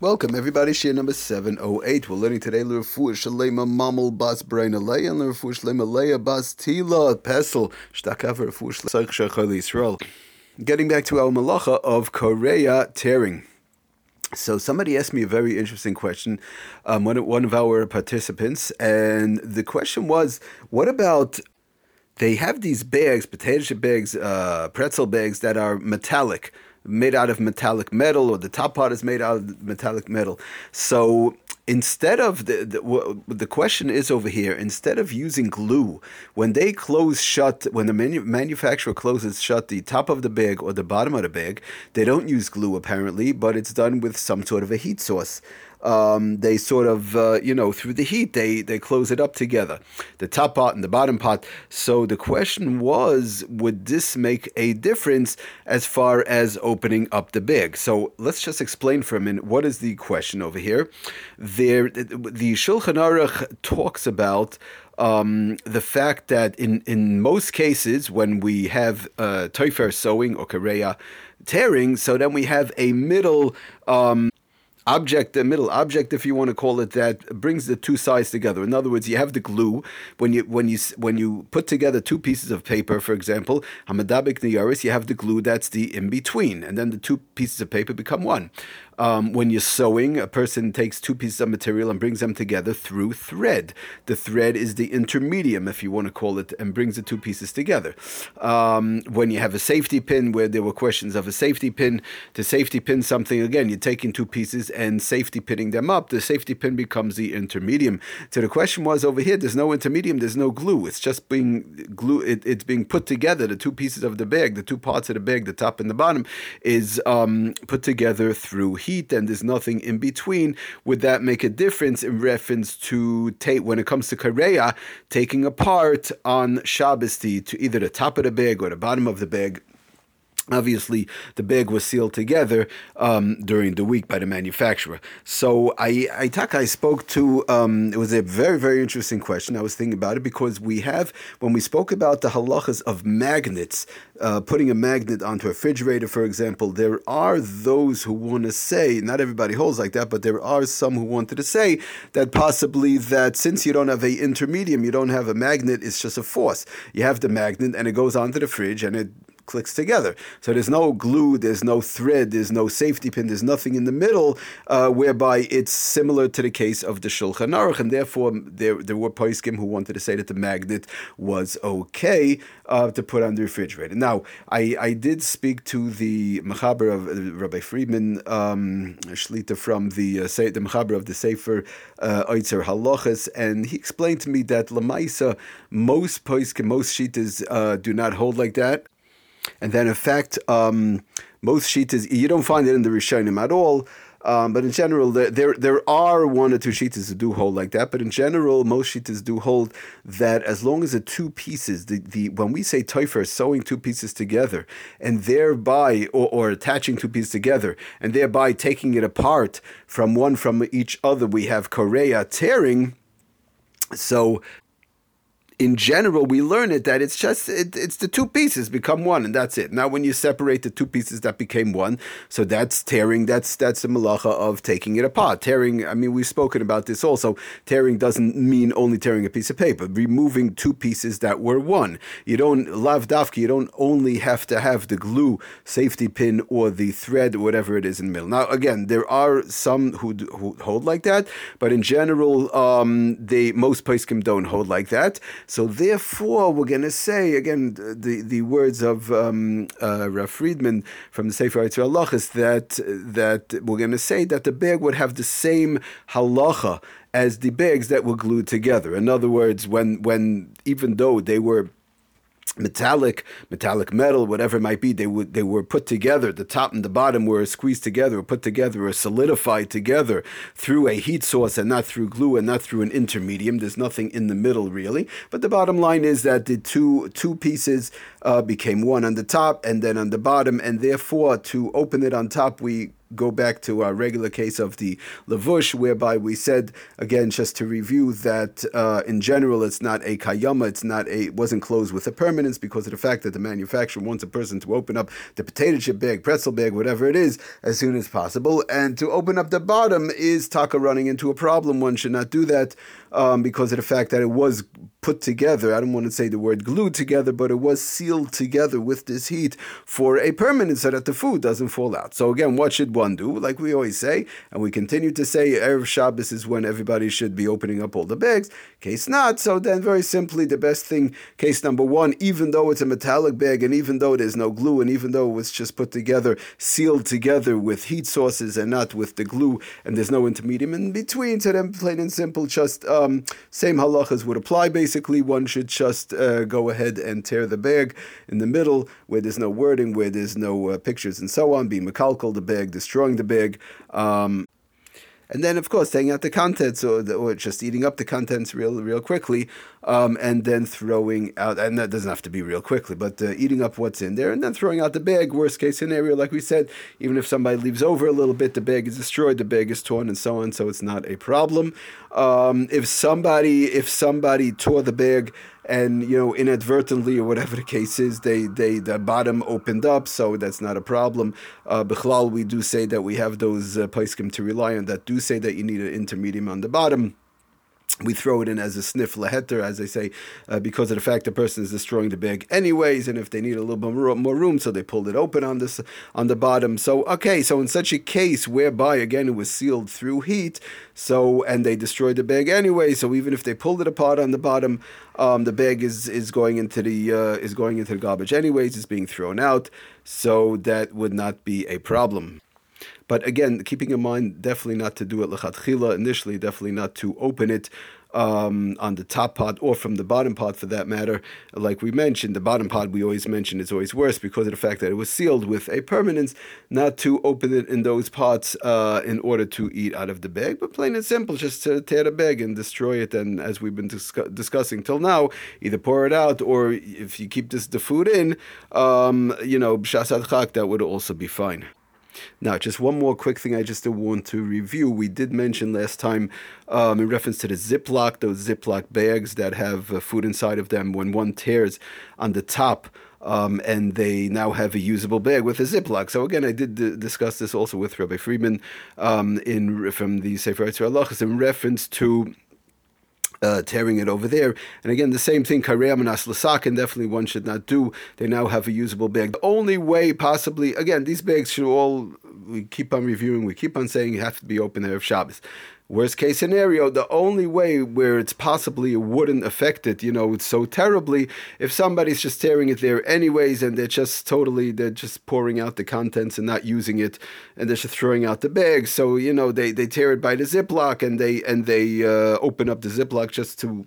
Welcome everybody, Shiur number 708. We're learning today L'Refuah Shalema Mamul Bas Brain Alei and Shalema Leia Bas Tila Pesel Shtakav Yisrael. Getting back to our malacha of Kore'a tearing. So somebody asked me a very interesting question, um, one, one of our participants, and the question was, what about they have these bags, potato chip bags, uh, pretzel bags that are metallic, made out of metallic metal, or the top part is made out of metallic metal. So instead of the, the, the question is over here instead of using glue when they close shut when the manu- manufacturer closes shut the top of the bag or the bottom of the bag they don't use glue apparently but it's done with some sort of a heat source um, they sort of, uh, you know, through the heat, they, they close it up together, the top part and the bottom part. So the question was, would this make a difference as far as opening up the bag? So let's just explain for a minute what is the question over here. There, the Shulchan Aruch talks about um, the fact that in, in most cases, when we have uh, sewing or kareya tearing, so then we have a middle. Um, object, the middle object, if you want to call it that, brings the two sides together. In other words, you have the glue when you when you when you put together two pieces of paper, for example, hamadabik niyaris, you have the glue that's the in between, and then the two pieces of paper become one. Um, when you're sewing, a person takes two pieces of material and brings them together through thread. The thread is the intermedium, if you want to call it, and brings the two pieces together. Um, when you have a safety pin, where there were questions of a safety pin, to safety pin something, again, you're taking two pieces and safety pinning them up. The safety pin becomes the intermedium. So the question was over here, there's no intermedium, there's no glue. It's just being glue. It, it's being put together. The two pieces of the bag, the two parts of the bag, the top and the bottom, is um, put together through heat and there's nothing in between, would that make a difference in reference to take when it comes to kareya, taking apart on Shabbos to either the top of the bag or the bottom of the bag? Obviously, the bag was sealed together um, during the week by the manufacturer. So I, I, I spoke to. Um, it was a very, very interesting question. I was thinking about it because we have when we spoke about the halachas of magnets, uh, putting a magnet onto a refrigerator, for example. There are those who want to say, not everybody holds like that, but there are some who wanted to say that possibly that since you don't have a intermedium, you don't have a magnet, it's just a force. You have the magnet and it goes onto the fridge and it clicks together. So there's no glue, there's no thread, there's no safety pin, there's nothing in the middle, uh, whereby it's similar to the case of the Shulchan Aruch, and therefore there, there were poskim who wanted to say that the magnet was okay uh, to put on the refrigerator. Now, I, I did speak to the Mechaber of uh, Rabbi Friedman, um, Shlita from the, uh, the Mechaber of the Sefer uh, Oitzer Halachas, and he explained to me that Lamaisa, most poskim, most shitas uh, do not hold like that. And then, in fact, um, most shitas you don't find it in the Rishonim at all. Um, but in general, there, there, are one or two shitas that do hold like that. But in general, most shitas do hold that as long as the two pieces, the, the when we say toifer, sewing two pieces together, and thereby or, or attaching two pieces together, and thereby taking it apart from one from each other, we have korea tearing. So in general, we learn it that it's just it, it's the two pieces become one, and that's it. Now, when you separate the two pieces that became one, so that's tearing. That's that's the malacha of taking it apart. Tearing. I mean, we've spoken about this also. Tearing doesn't mean only tearing a piece of paper. Removing two pieces that were one. You don't lav dafki. You don't only have to have the glue safety pin or the thread, whatever it is in the middle. Now, again, there are some who, who hold like that, but in general, um, most poskim don't hold like that. So therefore, we're going to say again the the words of um, uh, Rav Friedman from the Sefer Yitzhak Allah is that that we're going to say that the bag would have the same halacha as the bags that were glued together. In other words, when when even though they were metallic, metallic metal, whatever it might be, they would they were put together. The top and the bottom were squeezed together, or put together, or solidified together through a heat source and not through glue and not through an intermedium. There's nothing in the middle really. But the bottom line is that the two two pieces uh, became one on the top and then on the bottom, and therefore to open it on top, we go back to our regular case of the lavush, whereby we said again, just to review, that uh, in general it's not a kayama, it's not a, it wasn't closed with a permanence because of the fact that the manufacturer wants a person to open up the potato chip bag, pretzel bag, whatever it is, as soon as possible, and to open up the bottom is taka running into a problem. One should not do that um, because of the fact that it was put together. I don't want to say the word glued together, but it was sealed together with this heat for a permanence so that the food doesn't fall out. So again, what should one do? Like we always say, and we continue to say, Erev Shabbos is when everybody should be opening up all the bags. Case not, so then very simply, the best thing, case number one, even though it's a metallic bag, and even though there's no glue, and even though it was just put together, sealed together with heat sources and not with the glue, and there's no intermediate in between, so then plain and simple, just um, same halachas would apply basically one should just uh, go ahead and tear the bag in the middle where there's no wording, where there's no uh, pictures and so on, be makalkal the bag, destroying the bag. Um, and then of course taking out the contents or, the, or just eating up the contents real real quickly, um, and then throwing out and that doesn't have to be real quickly, but uh, eating up what's in there and then throwing out the bag. Worst case scenario, like we said, even if somebody leaves over a little bit, the bag is destroyed, the bag is torn, and so on. So it's not a problem. Um, if somebody if somebody tore the bag and you know inadvertently or whatever the case is, they they the bottom opened up, so that's not a problem. Uh, Bichlal, we do say that we have those uh, to rely on that do say that you need an intermediate on the bottom we throw it in as a snif leheter, as they say, uh, because of the fact the person is destroying the bag anyways, and if they need a little bit more room, so they pulled it open on this on the bottom. So okay, so in such a case whereby again it was sealed through heat, so and they destroyed the bag anyway, so even if they pulled it apart on the bottom, um, the bag is is going into the uh, is going into the garbage anyways, it's being thrown out, so that would not be a problem. But again, keeping in mind, definitely not to do it lechatchila initially, definitely not to open it um, on the top pod or from the bottom pod for that matter. Like we mentioned, the bottom pod we always mention is always worse because of the fact that it was sealed with a permanence, not to open it in those pots uh, in order to eat out of the bag, but plain and simple, just to tear the bag and destroy it. And as we've been discussing till now, either pour it out or if you keep this the food in, um, you know, b'shasad chak, that would also be fine. Now, just one more quick thing I just want to review. We did mention last time um, in reference to the Ziploc, those Ziploc bags that have uh, food inside of them. When one tears on the top, um, and they now have a usable bag with a Ziploc. So again, I did d- discuss this also with Rabbi Friedman um, in from the Sefer Yitzhak in reference to uh, tearing it over there. And again, the same thing, Kaream and Aslasakin, definitely one should not do. They now have a usable bag. The only way, possibly, again, these bags should all, we keep on reviewing, we keep on saying you have to be open there of Shabbos. Worst case scenario, the only way where it's possibly wouldn't affect it, you know, so terribly, if somebody's just tearing it there anyways and they're just totally, they're just pouring out the contents and not using it and they're just throwing out the bag. So, you know, they, they tear it by the Ziploc and they, and they uh, open up the Ziploc just to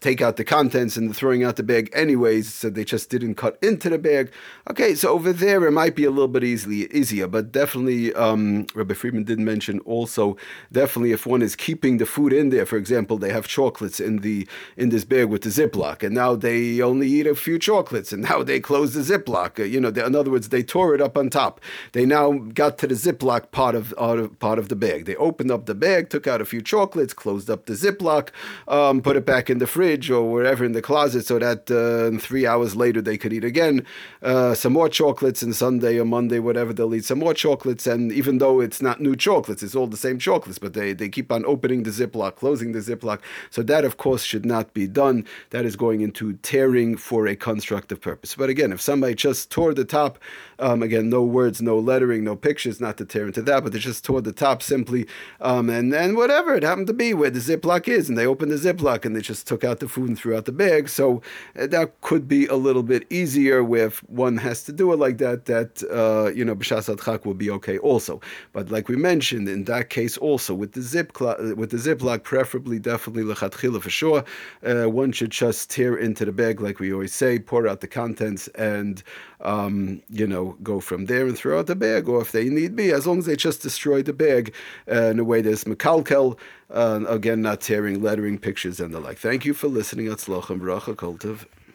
take out the contents and throwing out the bag anyways, so they just didn't cut into the bag. Okay, so over there it might be a little bit easily easier, but definitely um, Rabbi Friedman did mention also definitely if one is keeping the food in there, for example, they have chocolates in the in this bag with the Ziploc, and now they only eat a few chocolates, and now they close the Ziploc. Uh, you know, they, in other words, they tore it up on top. They now got to the Ziploc part of, of part of the bag. They opened up the bag, took out a few chocolates, closed up the Ziploc, um, put it back in the fridge fridge or wherever in the closet so that uh, three hours later they could eat again uh, some more chocolates and Sunday or Monday, whatever, they'll eat some more chocolates. And even though it's not new chocolates, it's all the same chocolates, but they, they keep on opening the Ziploc, closing the Ziploc. So that, of course, should not be done. That is going into tearing for a constructive purpose. But again, if somebody just tore the top, um, again, no words, no lettering, no pictures, not to tear into that, but they just tore the top simply, um, and, and whatever it happened to be where the Ziploc is, and they opened the Ziploc and they just took out the food and threw out the bag. So uh, that could be a little bit easier if one has to do it like that, that, uh, you know, B'shas Adchak will be okay also. But like we mentioned, in that case also, with the zip with the Ziploc, preferably, definitely, lechatchila for sure, uh, one should just tear into the bag, like we always say, pour out the contents, and um, you know, go from there and throw out the bag, or if they need be, as long as they just destroy the bag uh, in a way that's mekalkel, uh, again, not tearing lettering, pictures, and the like. Thank you for listening. Atzlochem bracha kultiv.